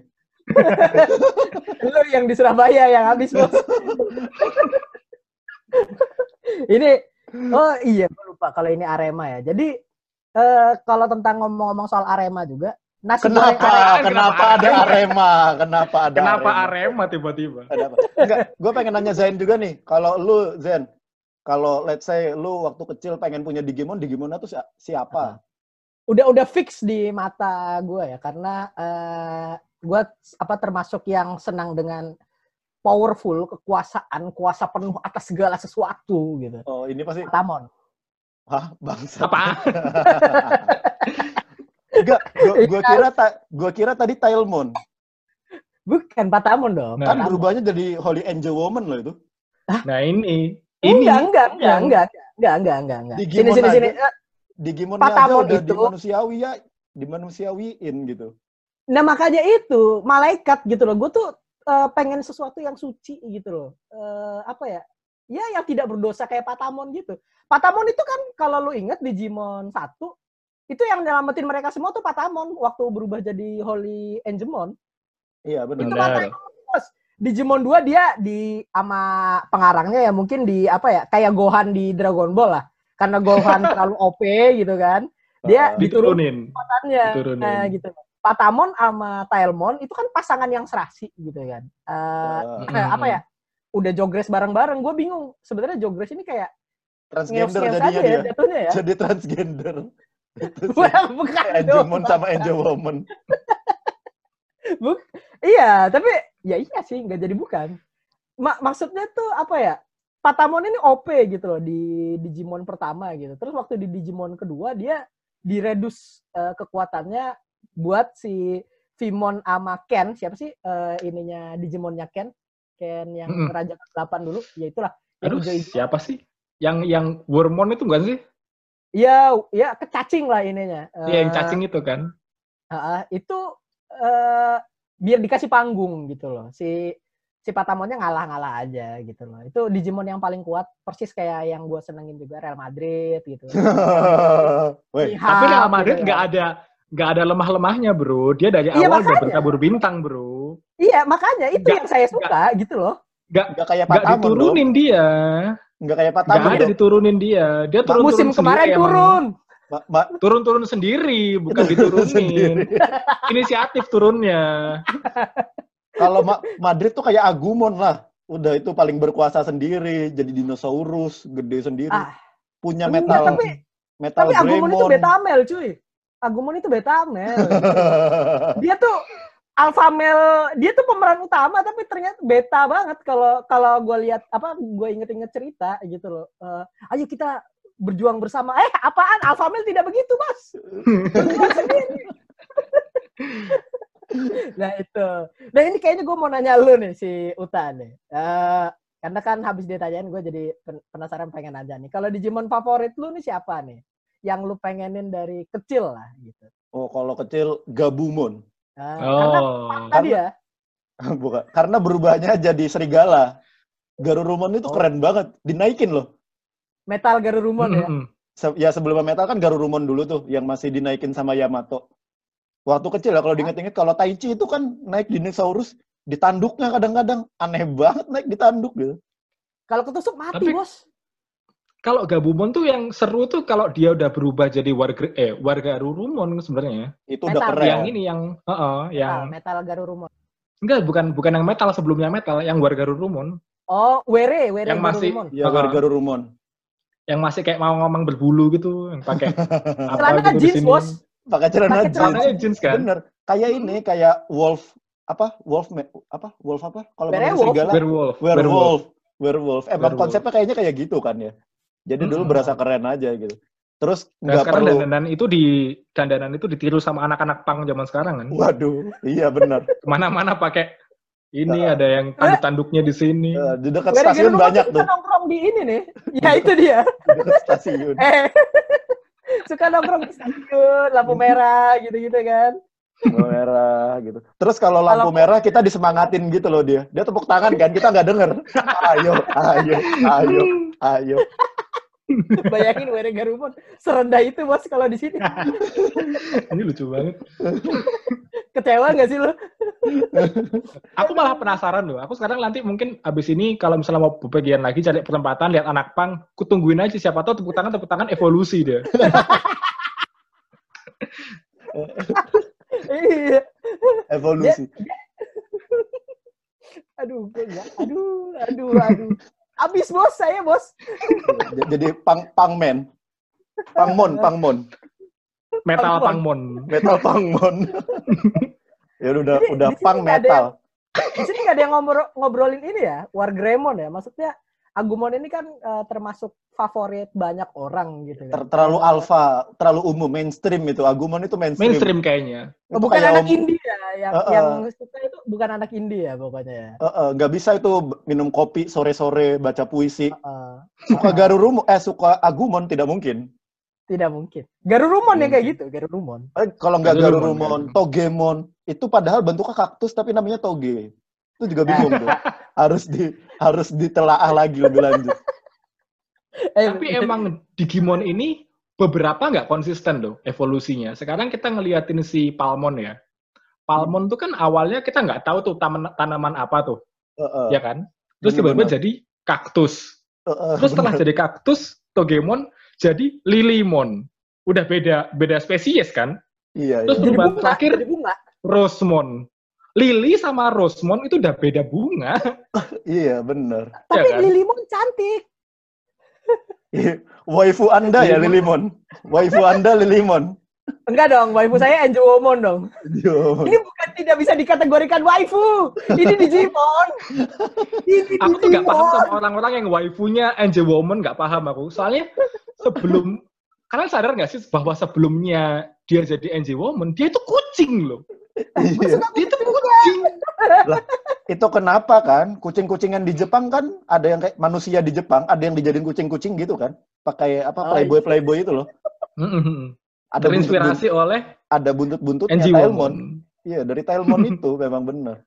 lu yang di Surabaya yang habis bos. ini oh iya lupa kalau ini Arema ya. Jadi eh, kalau tentang ngomong-ngomong soal Arema juga nasi goreng Kenapa? Arema, Kenapa ada Arema? Kenapa ada Kenapa Arema? Arema tiba-tiba? Ada apa? Enggak, gue pengen nanya Zain juga nih. Kalau lu Zain, kalau let's say lu waktu kecil pengen punya Digimon, Digimonnya tuh si- siapa? udah udah fix di mata gue ya karena eh, gue apa termasuk yang senang dengan powerful kekuasaan kuasa penuh atas segala sesuatu gitu. Oh, ini pasti Patamon. Hah, bangsa. Apa? Enggak, gua, gua kira ta, gua kira tadi Tailmon. Bukan Patamon dong. Nah. Kan Patamon. berubahnya jadi Holy Angel Woman loh itu. Nah ini, ini enggak, enggak, enggak, enggak, enggak, enggak, enggak, enggak. Sini, Digimon sini, aja. sini. Eh, Digimonnya aja Patamon udah itu- dimanusiawi ya, dimanusiawiin gitu. Nah makanya itu malaikat gitu loh. Gue tuh eh, pengen sesuatu yang suci gitu loh. Eh, apa ya? Ya yang tidak berdosa kayak Patamon gitu. Patamon itu kan kalau lu inget Digimon 1 itu yang nyelamatin mereka semua tuh Patamon waktu berubah jadi Holy Angemon. Iya, benar. Itu. Patamon bos. Digimon 2 dia di sama pengarangnya ya mungkin di apa ya kayak Gohan di Dragon Ball lah. Karena Gohan terlalu OP gitu kan. Dia Ah. diturun Diturunin. kekuatannya. Diturunin. Nah, gitu. Patamon sama Tailmon itu kan pasangan yang serasi gitu kan. Eh, Ah, eh, apa ya? Udah jogres bareng-bareng. Gue bingung. Sebenarnya jogres ini kayak transgender jadinya aja ya dia. jatuhnya ya. Jadi transgender. Itu sih. Well, bukan Angel. Moon sama Angel Woman. Iya, tapi ya iya sih, nggak jadi bukan. Ma- maksudnya tuh apa ya? Patamon ini OP gitu loh di Digimon pertama gitu. Terus waktu di Digimon kedua dia diredus eh, kekuatannya buat si Vimon sama Ken. Siapa sih eh, ininya Digimonnya Ken? Ken yang Mm-mm. Raja ke-8 dulu. Ya itulah. Aduh, siapa sih? Yang yang Wormon itu bukan sih? Iya, ya kecacing lah ininya. Iya, yang Eh, cacing itu kan. Ah, itu eh biar dikasih panggung gitu loh. Si si Patamonnya ngalah-ngalah aja gitu loh. Itu Digimon yang paling kuat, persis kayak yang gue senengin juga Real Madrid gitu. Woi, Ihap Tapi Real gitu Madrid nggak ada nggak ada lemah-lemahnya, Bro. Dia dari Iya, awal udah makanya. bertabur bintang, Bro. Iya, makanya itu Nggak- yang saya suka gitu loh. nggak kayak Nggak Patamon dong. diturunin dia. Nggak kayak Nggak Patamon ada dong. diturunin dia. Dia turun Musim kemarin turun. Ma- ma- Turun-turun sendiri, bukan diturunin. Sendiri. Inisiatif turunnya. Kalau Ma- Madrid tuh kayak Agumon lah. Udah itu paling berkuasa sendiri, jadi dinosaurus, gede sendiri. Ah, Punya enggak, metal tapi metal tapi Agumon itu Greymon. Betamel, cuy. Agumon itu Betamel. dia tuh alpha male, dia tuh pemeran utama tapi ternyata beta banget kalau kalau gue lihat apa gue inget-inget cerita gitu loh. Eh, ayo kita berjuang bersama. Eh, apaan? Alpha male tidak begitu, Bos. Sendiri. nah, itu. Nah, ini kayaknya gue mau nanya lu nih si Uta nih. Eh, karena kan habis ditanyain gue jadi pen- penasaran pengen aja nih. Kalau Digimon favorit lu nih siapa nih? Yang lu pengenin dari kecil lah gitu. oh, kalau kecil Gabumon. Karena Oh. tadi ya, Bukan. Karena berubahnya jadi serigala. Garurumon itu Oh. keren banget. Dinaikin loh. Metal Garurumon ya. Mm-mm. Se- ya sebelum metal kan Garurumon dulu tuh yang masih dinaikin sama Yamato. Waktu kecil ya kalau diinget-inget kalau Taichi itu kan naik dinosaurus di tanduknya kadang-kadang aneh banget naik di tanduk gitu. Kalau ketusuk mati, Tapi- Bos. Kalau Gabumon tuh yang seru tuh kalau dia udah berubah jadi warga eh warga Rurumon sebenarnya. Itu Metal. udah keren. Yang ini yang heeh, yang Metal, metal Garurumon. enggak bukan bukan yang metal sebelumnya metal, yang warga Rurumon Oh, Were, Were Yang masih- Garurumon. Ya Uh-uh. Garurumon. yang masih kayak mau ngomong berbulu gitu, yang pakai apa Celana gitu jeans. Bos. Pakai celana jeans. celana jeans kan? Bener. Kayak ini kayak wolf apa? Wolf apa? Wolf apa? Kalau manusia Werewolf. Werewolf. werewolf. Werewolf. Emang Werewolf. konsepnya kayaknya kayak gitu kan ya. Jadi dulu Mm-mm. berasa keren aja gitu. Terus Nah, nggak sekarang perlu. dandanan itu di dandanan itu ditiru sama anak-anak pang zaman sekarang kan. Waduh, iya benar. Ke mana-mana pakai ini Nah. ada yang tanduk-tanduknya di sini. Eh, di dekat stasiun banyak tuh nongkrong di ini nih. Ya itu dia. Di dekat stasiun. Eh. suka nongkrong di stasiun, lampu merah gitu-gitu kan. Lampu merah gitu. Terus kalau lampu merah kita disemangatin gitu loh dia. Dia tepuk tangan kan, kita nggak denger. Ayo, ayo, ayo, ayo. Bayangin Were Garurumon serendah itu, Bos, kalau di sini. Ini lucu banget. Kecewa nggak sih lu? Aku malah penasaran loh. Aku sekarang nanti mungkin abis ini kalau misalnya mau bepergian lagi cari kesempatan lihat anak pang, aku tungguin aja siapa tahu tepuk tangan tepuk tangan evolusi dia. Iya. Evolusi. Aduh, gue. Aduh, aduh, aduh. Abis, Bos, saya, Bos. Jadi pang pangmen. Pangmon, pangmon. Metal Pangmon. Metal pangmon. ya udah Jadi, udah pang metal. di sini nggak ada yang ngobrol, ngobrolin ini ya, Wargremon ya. Maksudnya Agumon ini kan eh, termasuk favorit banyak orang gitu Ter- kan. terlalu alfa, terlalu umum, mainstream itu. Agumon itu mainstream. Mainstream kayaknya. Itu bukan kayak anak om- indie ya, yang, Uh-uh. yang suka itu bukan anak indie ya pokoknya ya. Eh, eh, nggak bisa itu minum kopi sore-sore baca puisi. Eh, Suka Garurumon, eh suka Agumon tidak mungkin. tidak mungkin. Garurumon yang kayak gitu, Garurumon. Eh, kalau nggak Garurumon, Garurumon, Togemon, itu padahal bentuknya kaktus tapi namanya toge. Itu juga bingung tuh. harus di harus ditelaah lagi lebih lanjut. Eh, Tapi emang Digimon ini beberapa nggak konsisten loh evolusinya. Sekarang kita ngeliatin si Palmon ya. Palmon tuh kan awalnya kita nggak tahu tuh taman- tanaman apa tuh. Heeh. ya kan? Terus tiba-tiba jadi kaktus. Heeh, Terus setelah bener. jadi kaktus, Togemon jadi Lilimon. Udah beda beda spesies kan? Iya, Terus iya. Jadi perubahan bunga, terakhir jadi bunga. Rosemon. Lili sama Rosemon itu udah beda bunga, Iya, bener. Tapi kan? Lilimon cantik. Iya. Waifu Anda ya Lilimon. Lilimon. Waifu Anda Lilimon. Enggak dong, waifu saya Angel Womon dong. Ini bukan tidak bisa dikategorikan waifu. Ini Digimon. Ini Aku tuh nggak paham sama orang-orang yang waifunya Angel Woman nggak paham aku. Soalnya sebelum kalian sadar nggak sih bahwa sebelumnya dia jadi Angel Woman, dia itu kucing loh. Iya. Dia itu kucing. Itu kenapa kan? Kucing-kucingan di Jepang kan ada yang kayak manusia di Jepang, ada yang dijadiin kucing-kucing gitu kan? Pakai apa Oh, playboy playboy itu loh. Ada buntut, Terinspirasi oleh ada buntut-buntutnya Tailmon. Iya, dari Tailmon itu memang benar.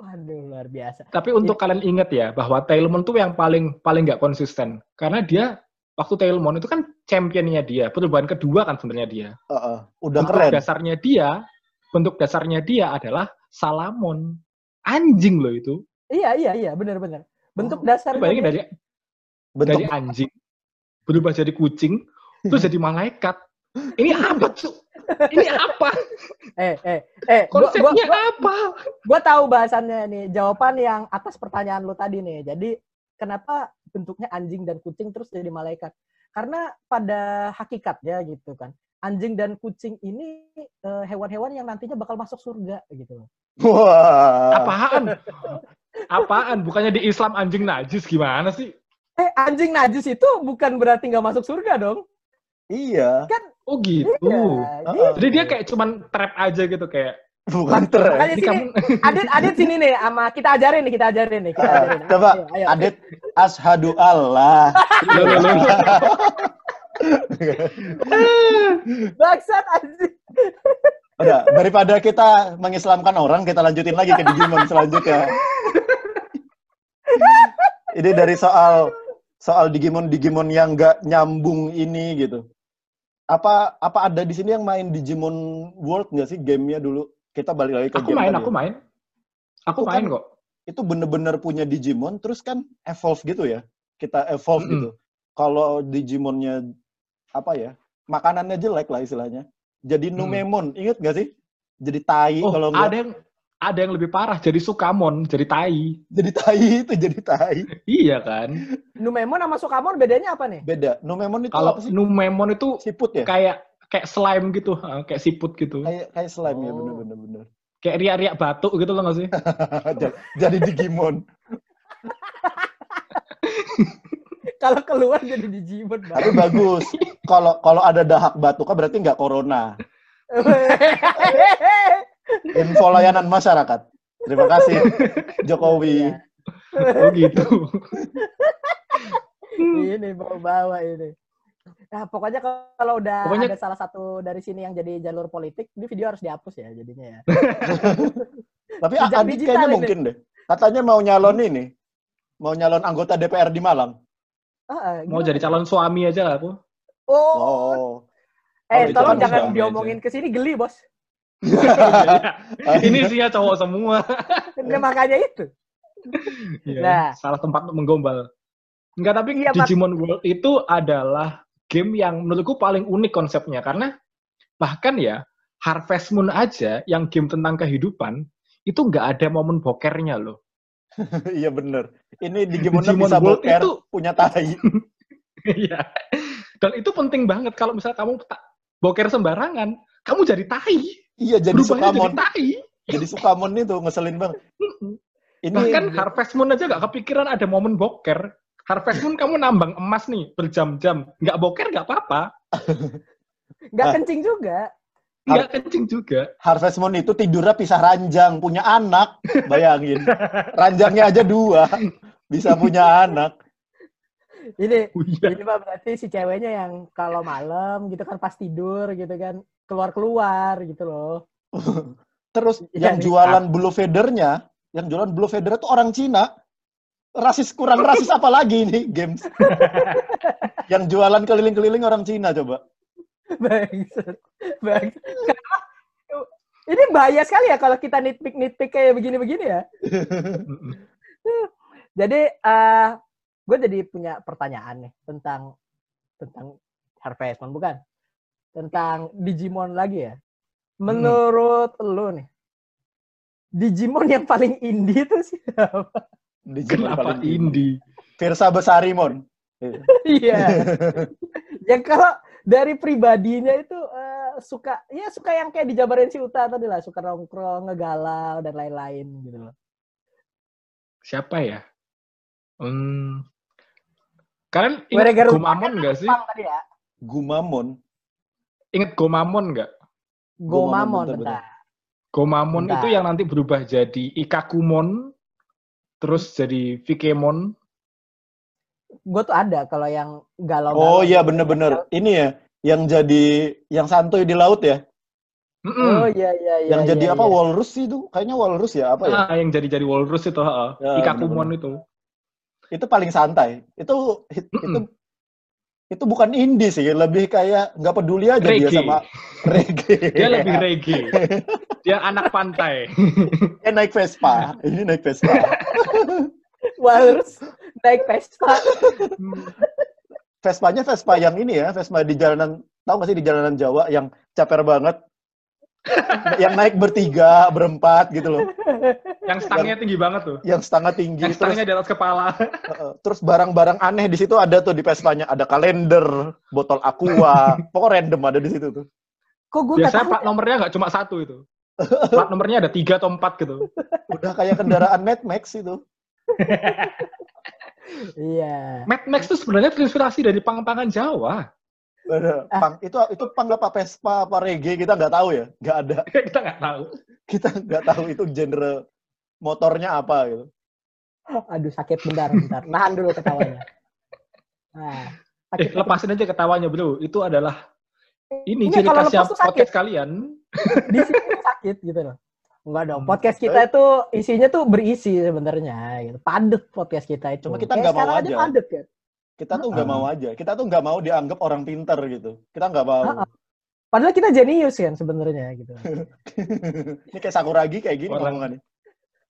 Waduh, luar biasa. Tapi untuk kalian ingat ya bahwa Tailmon tuh yang paling paling nggak konsisten karena dia waktu Tailmon itu kan championnya dia, perubahan kedua kan sebenarnya dia. Heeh. Udah bentuk keren. dasarnya dia, bentuk dasarnya dia adalah Salamon. Anjing loh itu. Iya, iya, iya, benar-benar. Bentuk Oh, dasarnya. Bayangin dari Bentuk dari anjing berubah jadi kucing, terus jadi malaikat. Ini apa tuh? Ini apa? Eh, eh, eh, gua, gua, Konsepnya gua, apa? gua tahu bahasannya nih. Jawaban yang atas pertanyaan lu tadi nih. Jadi, kenapa bentuknya anjing dan kucing terus jadi malaikat? Karena pada hakikatnya gitu kan. Anjing dan kucing ini eh, hewan-hewan yang nantinya bakal masuk surga gitu loh. Wah. Apaan? Apaan? Bukannya di Islam anjing najis gimana sih? Eh, anjing najis itu bukan berarti nggak masuk surga dong. Iya. Oh gitu. Iya, Heeh. Jadi dia kayak cuman trap aja gitu kayak. Bukan. Makanya Ini sini, kamu Adit, Adit sini nih, sama kita ajarin nih, kita ajarin nih, kita ajarin. Coba, Ayo, ayo. Adit ashadu Allah. Bangsat anjing. Udah, daripada kita mengislamkan orang, kita lanjutin lagi ke Digimon selanjutnya. Ini dari soal soal Digimon Digimon yang nggak nyambung ini gitu. Apa apa ada di sini yang main Digimon World nggak sih gamenya dulu? Kita balik lagi ke Aku game main, tadi aku ya. main. Aku Itu main kan- kok. Itu bener-bener punya Digimon, terus kan evolve gitu ya. Kita evolve Mm-mm. gitu. Kalau Digimonnya apa ya? Makanannya jelek lah istilahnya. Jadi Numemon, inget nggak sih? Jadi tai Oh, kalau ada yang ada yang lebih parah jadi Sukamon, jadi tai. jadi tai itu jadi tai. Iya kan? Numemon sama Sukamon bedanya apa nih? Beda. Numemon itu Kalau apa sih? Numemon itu Siput ya? kayak kayak slime gitu, eh, kayak siput gitu. Kayak kayak slime ya Oh. bener-bener bener. Kayak riak-riak batuk gitu loh nggak sih? jadi, jadi Digimon. Kalau keluar jadi Digimon. Tapi bagus. Kalau kalau ada dahak batuknya berarti nggak corona. Info layanan masyarakat. Terima kasih Jokowi. Iya. Oh gitu. ini bawa-bawa ini. Nah, pokoknya kalau udah Pokoknya- ada salah satu dari sini yang jadi jalur politik, ini video harus dihapus ya jadinya ya. Tapi Jejak Adit kayaknya ini. mungkin deh. Katanya mau nyalon ini. Mau nyalon anggota DPR di Malang. Ah, Mau gimana? jadi calon suami aja lah aku. Oh, Oh. eh tolong jangan diomongin ke sini geli, Bos. Ini isinya cowok semua. Nah, makanya itu. Iya, Nah. Salah tempat untuk menggombal. Enggak, tapi Iya, Mak. Digimon World itu adalah game yang menurutku paling unik konsepnya karena bahkan ya Harvest Moon aja yang game tentang kehidupan itu nggak ada momen bokernya loh. Iya bener. Ini Digimon, Digimon bisa World boker, itu- punya tai. Iya. Dan itu penting banget kalau misalnya kamu tak boker sembarangan, kamu jadi tai. Iya jadi Berubahnya jadi Sukamon. tai. Jadi Sukamon itu ngeselin banget. Ini Bahkan Harvest Moon aja nggak kepikiran ada momen boker. Harvest Moon kamu nambang emas nih berjam-jam, nggak boker nggak apa-apa, Nggak Ah. kencing juga. nggak kencing juga. Harvest Moon itu tidurnya pisah ranjang, punya anak. Bayangin. Ranjangnya aja dua. Bisa punya anak. Ini Oh, iya. ini mah berarti si ceweknya yang kalau malam gitu kan pas tidur gitu kan keluar-keluar gitu loh. Terus Iya yang nih. jualan blue feathernya, yang jualan blue feather itu orang Cina. Rasis kurang rasis apa lagi ini games? yang jualan keliling-keliling orang Cina coba. Bangsat. Ini bahaya sekali ya kalau kita nitpick-nitpick kayak begini-begini ya. Jadi eh gue jadi punya pertanyaan nih tentang tentang Harvest Moon bukan? Tentang Digimon lagi ya. Menurut lu nih, Digimon yang paling indie itu siapa? Digimon Kenapa paling indie? Virsa Besarimon. Iya. yang kalau dari pribadinya itu eh, suka ya suka yang kayak dijabarin si Uta tadi lah, suka nongkrong, ngegalau dan lain-lain gitu loh. Siapa ya? Hmm. Kalian ingat Uta Gomamon nggak sih? Tadi ya. Gumamon. Ingat Gomamon nggak? Gomamon Gomamon, bentar. Gomamon Bentar. itu yang nanti berubah jadi Ikakumon, terus jadi Vikemon. Gue tuh ada kalau yang galau. Oh iya bener-bener. Ini ya, yang jadi, yang santuy di laut ya. Mm-mm. Oh iya iya iya. yang jadi iya, apa, iya. walrus sih itu? Kayaknya walrus ya, apa ya? Ah, yang jadi jadi walrus itu, heeh. Ya, Ikakumon bener-bener. itu. Itu paling santai. Itu, itu, Mm-mm. itu bukan indie sih, lebih kayak nggak peduli aja dia Reggae. sama reggae. Dia lebih reggae. Dia anak pantai. Dia naik Vespa. Ini naik Vespa. Walrus naik Vespa. Vespanya Vespa yang ini ya, Vespa di jalanan, tahu nggak sih di jalanan Jawa yang caper banget. Yang naik bertiga, berempat gitu loh. Yang stangnya tinggi banget tuh. Yang setengah tinggi, Yang terus stangnya di atas kepala. Heeh. terus barang-barang aneh di situ ada tuh di Vespanya, ada kalender, botol aqua, pokoknya random ada di situ tuh. Kok gue Biasanya plat nomornya nggak cuma satu itu. Plat nomornya ada tiga atau empat gitu. Udah kayak kendaraan Mad Max itu. Iya. Mad Max itu sebenarnya terinspirasi dari pang-pangan Jawa. Ah. Pang, itu itu pang apa Vespa apa reggae kita nggak tahu ya, nggak ada. Kita nggak tahu. Kita nggak tahu itu genre motornya apa gitu. Aduh sakit bentar bentar. Nahan dulu ketawanya. Nah, Eh, sakit, lepasin aja ketawanya, bro. Itu adalah ini Ini ciri kalau khasnya podcast kalian. di sini sakit gitu loh. Enggak dong. Hmm. Podcast kita itu isinya tuh berisi sebenarnya gitu. Padet podcast kita itu. Cuma kita nggak mau aja. padet kan. Kita tuh nggak mau aja. Kita tuh nggak mau dianggap orang pinter gitu. Kita nggak mau. Ah, ah. Padahal kita jenius kan sebenarnya gitu. Ini kayak Sakuragi kayak gini Orang- ngomongannya.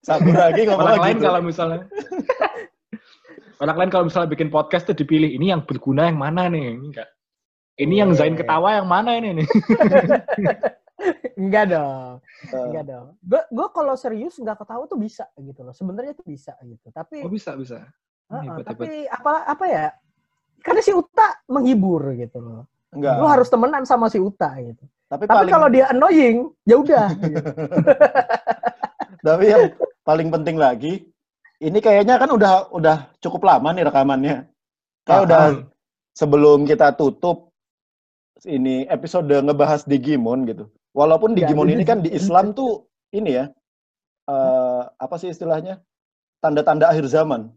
Sakuragi Orang ngomongnya lain gitu. kalau misalnya Orang lain kalau misalnya bikin podcast tuh dipilih ini yang berguna yang mana nih? Enggak. Ini yang Zain ketawa yang mana ini nih? Enggak dong. Enggak dong. Gue gue kalau serius nggak ketawa tuh bisa gitu loh. Sebenarnya tuh bisa gitu. Tapi Oh bisa bisa. Hebat, tapi apa apa ya? Karena si Uta menghibur gitu loh. enggak. Lu harus temenan sama si Uta gitu. Tapi Tapi paling kalau dia annoying, ya udah. gitu. tapi yang paling penting lagi, ini kayaknya kan udah udah cukup lama nih rekamannya. Kayak Ah, udah ah. sebelum kita tutup ini episode ngebahas Digimon gitu. Walaupun Ya, Digimon ini ini- kan di Islam tuh ini ya eh, apa sih istilahnya tanda-tanda akhir zaman.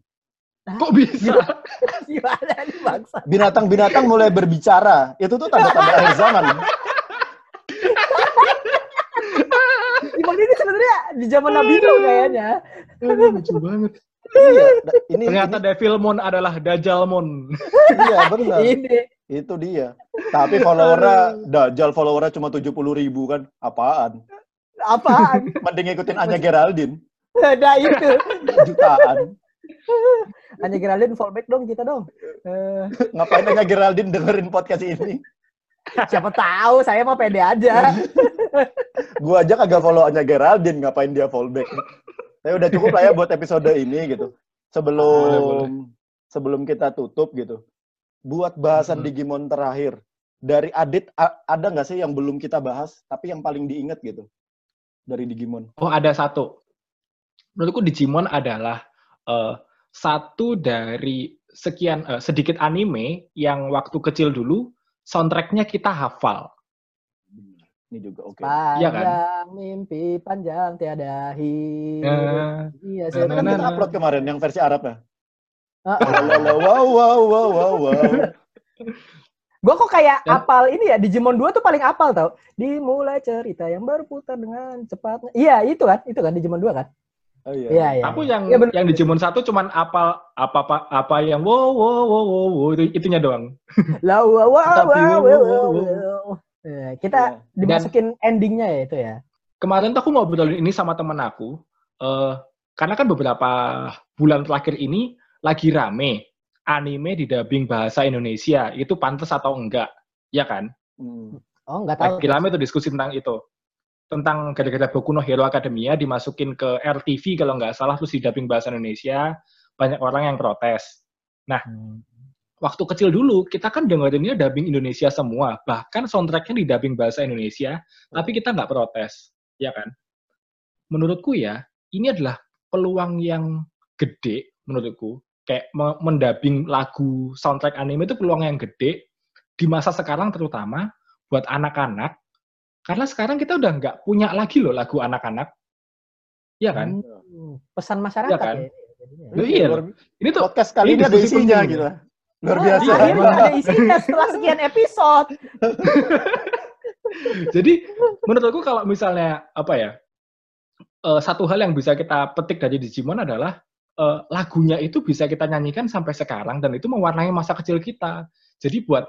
Kok bisa? Gimana nih bangsa? Binatang-binatang mulai berbicara. Itu tuh tanda-tanda akhir zaman. Digimon ini sebenarnya di zaman Nabi Nuh kayaknya. Aduh, lucu banget. iya, da- ini Ternyata Devilmon adalah Dajalmon. ini, iya benar. Ini Itu dia. Tapi followernya, Dajjal followernya cuma 70 ribu kan. Apaan? apaan? Mending ikutin Anya Geraldine. Nah itu. Jutaan. Hanya Geraldine fallback dong kita dong. Eh, Ngapain Anya Geraldine dengerin podcast ini? siapa tahu saya mah pede aja. Gua aja kagak follow Anya Geraldine. Ngapain dia fallback? Tapi udah cukup lah ya buat episode ini gitu. Sebelum Boleh, boleh. sebelum kita tutup gitu. Buat bahasan Hmm. Digimon terakhir. Dari Adit, ada nggak sih yang belum kita bahas, tapi yang paling diingat gitu? Dari Digimon. Oh ada satu. Menurutku Digimon adalah eh, satu dari sekian eh, sedikit anime yang waktu kecil dulu soundtracknya kita hafal. Ini juga oke. Panjang Iya kan? mimpi panjang tiada hidup. Eh, Iya, nah, saya Kan nah, kita nah. upload kemarin yang versi Arab ya. Ah, Wow, wow, wow, wow, wow, wow. Gue kok kayak Dan- apal ini ya Digimon 2 tuh paling apal tau. Dimulai cerita yang berputar dengan cepatnya. Iya itu kan, itu kan Digimon 2 kan. Oh iya. Iya iya. Aku yang Iya, bener. yang Digimon satu cuman apal apa apa apa yang wow wow wow wow, wow, itu itunya doang. Lah wow wow Tapi wow, wow, wow, wow, wow. Eh, kita Iya. dimasukin endingnya ya itu ya. Kemarin tuh aku ngobrolin ini sama temen aku. eh karena kan beberapa bulan terakhir ini lagi rame anime di dubbing bahasa Indonesia itu pantas atau enggak, ya kan? Hmm. Oh, nggak tahu. Lagi rame tuh diskusi tentang itu. Tentang gara-gara Boku no Hero Academia dimasukin ke RTV kalau nggak salah terus di dubbing bahasa Indonesia, banyak orang yang protes. Hmm. Waktu kecil dulu kita kan dengerinnya dubbing Indonesia semua, bahkan soundtracknya di dubbing bahasa Indonesia, tapi kita nggak protes, ya kan? Menurutku ya, ini adalah peluang yang gede menurutku. Kayak me- mendubbing lagu soundtrack anime itu peluang yang gede di masa sekarang terutama buat anak-anak. Karena sekarang kita udah nggak punya lagi loh lagu anak-anak. Iya kan? Hmm, Pesan masyarakat Iya kan? ya. Loh, iya Luar- Ini tuh podcast kali ini ini ada isinya penting. gitu. Luar Wah, biasa. Akhirnya ada isinya setelah sekian episode. Jadi menurutku kalau misalnya apa ya eh, satu hal yang bisa kita petik dari Digimon adalah eh, lagunya itu bisa kita nyanyikan sampai sekarang dan itu mewarnai masa kecil kita. Jadi buat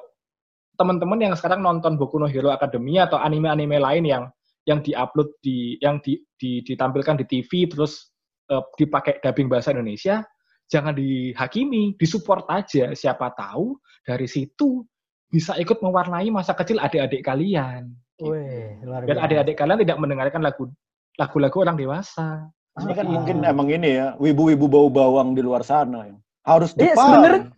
teman-teman yang sekarang nonton Boku no Hero Academia atau anime-anime lain yang yang diupload di yang di, di- ditampilkan di TV terus eh, dipakai dubbing bahasa Indonesia, jangan dihakimi, disupport aja. Siapa tahu dari situ bisa ikut mewarnai masa kecil adik-adik kalian. Gitu. Wih, luar biasa. adik-adik kalian tidak mendengarkan lagu lagu-lagu orang dewasa. Ini kan Ah. mungkin emang ini ya, wibu-wibu bau bawang di luar sana. ya. Harus Iya, Jepang. sebenernya-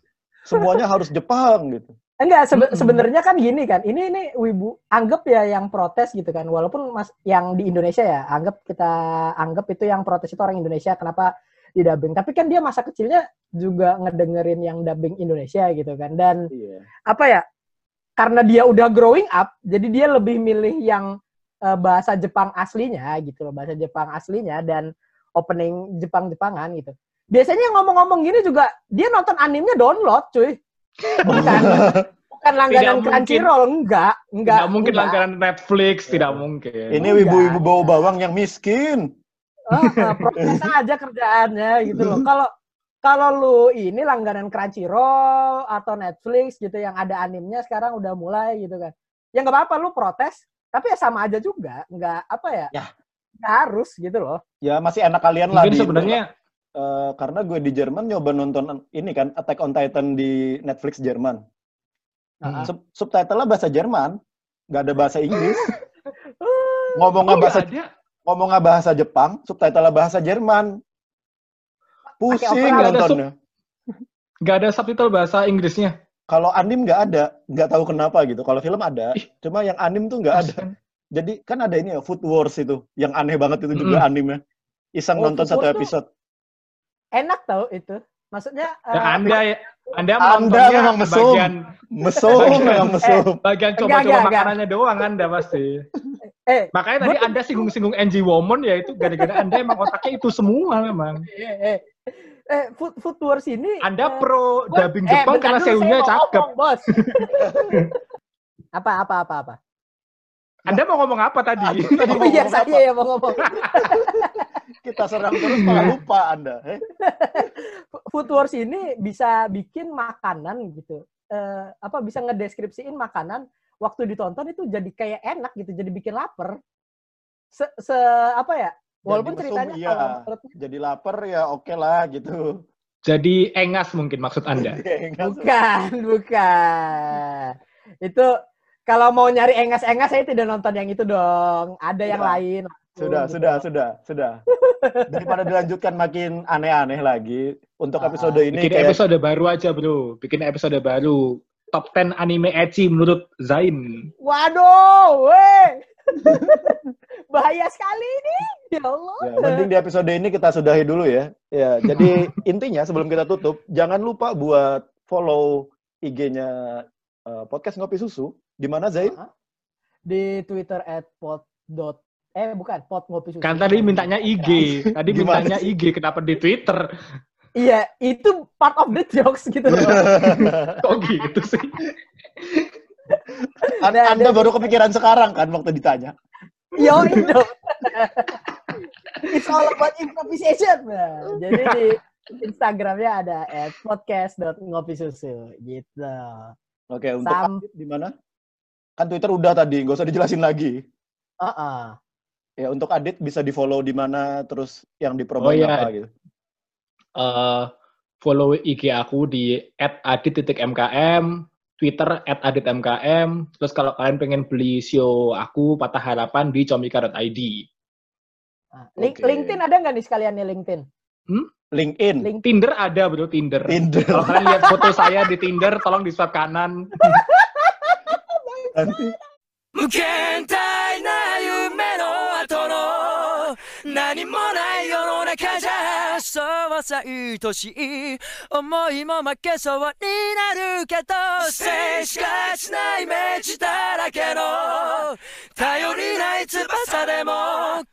Semuanya harus Jepang gitu. Enggak, sebe- sebenarnya kan gini kan. Ini ini wibu anggap ya yang protes gitu kan. Walaupun Mas yang di Indonesia ya, anggap kita anggap itu yang protes itu orang Indonesia kenapa di dubbing. Tapi kan dia masa kecilnya juga ngedengerin yang dubbing Indonesia gitu kan. Dan Iya. apa ya? Karena dia udah growing up, jadi dia lebih milih yang eh, bahasa Jepang aslinya gitu loh, bahasa Jepang aslinya dan opening Jepang-Jepangan gitu. Biasanya ngomong-ngomong gini juga dia nonton animenya download, cuy. Bukan bukan langganan. Crunchyroll, enggak, enggak. tidak mungkin enggak. langganan Netflix, Iya. tidak mungkin. Ini wibu-wibu bau bawang yang miskin. Ah, ah, protes aja kerjaannya gitu loh. Kalau kalau lu ini langganan Crunchyroll atau Netflix gitu yang ada animenya sekarang udah mulai gitu kan. Ya nggak apa-apa lu protes, tapi ya sama aja juga, nggak apa ya? Ya. Nggak harus gitu loh. Ya masih enak kalian lah. Mungkin di- sebenarnya Eh, karena gue di Jerman nyoba nonton ini kan Attack on Titan di Netflix Jerman. Ah, Sub subtitlenya bahasa Jerman, nggak ada bahasa Inggris. Ngomongnya oh, bahasa ada. ngomongnya bahasa Jepang, subtitlenya bahasa Jerman. Pusing nontonnya. Nggak ada subtitle bahasa Inggrisnya. Kalau anim nggak ada, nggak tahu kenapa gitu. Kalau film ada, Ih. cuma yang anim tuh nggak ada. Jadi kan ada ini ya Food Wars itu, yang aneh banget itu juga animnya. Iseng Oh, nonton satu Wars tuh- episode. Enak tau itu. Maksudnya Ya, eh, anda ya, anda Anda memang mesum. bagian Mesum, memang mesum. bagian Enggak, coba-coba enggak, enggak. makanannya doang anda pasti. eh Makanya tadi anda singgung-singgung NG Woman ya itu gara-gara anda emang otaknya itu semua memang. eh eh, eh food, food wars ini Anda eh, pro gua- dubbing eh, Jepang karena seunya cakep. ngomong, bos. apa apa apa apa. Anda mau ngomong apa tadi? Oh mau iya ngomong saya apa? ya mau ngomong. Kita serang terus malah lupa Anda. Eh? Food Wars ini bisa bikin makanan gitu. Eh, apa bisa ngedeskripsiin makanan waktu ditonton itu jadi kayak enak gitu, jadi bikin lapar. Se, se- apa ya? Walaupun mesum, ceritanya iya. kalau Jadi lapar ya oke lah gitu. Jadi engas mungkin maksud Anda. bukan, bukan. Itu kalau mau nyari engas-engas saya tidak nonton yang itu dong. Ada yang Sudah. lain. Sudah, Gitu. sudah, sudah, sudah. Daripada dilanjutkan makin aneh-aneh lagi, untuk Ah, episode ini Bikin kayak episode baru aja, Bro. Bikin episode baru. Top 10 anime ecchi menurut Zain. Waduh, weh. Bahaya sekali ini. Ya Allah. Ya, mending di episode ini kita sudahi dulu ya. Ya, jadi intinya sebelum kita tutup, jangan lupa buat follow IG-nya eh, podcast ngopi susu. Di mana Zain? Di Twitter at pot dot eh bukan pot ngopi susu. Kan tadi mintanya IG. Tadi Gimana mintanya sih? IG. Kenapa di Twitter? Iya, itu part of the jokes gitu loh. Kok gitu sih? An- Nah, Anda dan- baru kepikiran sekarang kan waktu ditanya. Yo, itu. It's all about improvisation. Nah, jadi di Instagramnya ada at podcast.ngopisusu gitu. Oke, untuk Sam, di mana? Kan Twitter udah tadi, nggak usah dijelasin lagi. uh-uh. Ya untuk Adit bisa di follow di mana terus yang Oh dipromoin iya, apa gitu. eh follow IG aku di @adit.mkm, Twitter @aditmkm. Terus kalau kalian pengen beli show aku Patah Harapan di comika.id. Nah, link- Oke. LinkedIn ada nggak nih sekalian nih LinkedIn? LinkedIn, Link Tinder ada bro Tinder. Tinder. Kalau kalian lihat foto saya di Tinder, tolong di swipe kanan. Nanti 無そうさ愛しい思いも負けそうになるけど静しがちなイメージだらけの頼りない翼でも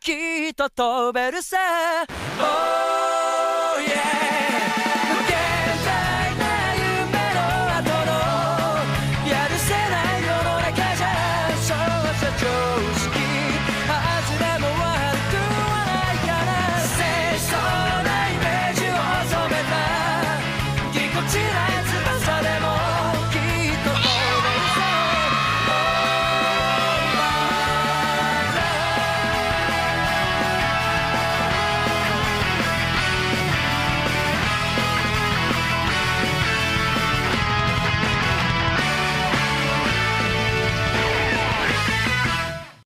きっと飛べるさ、oh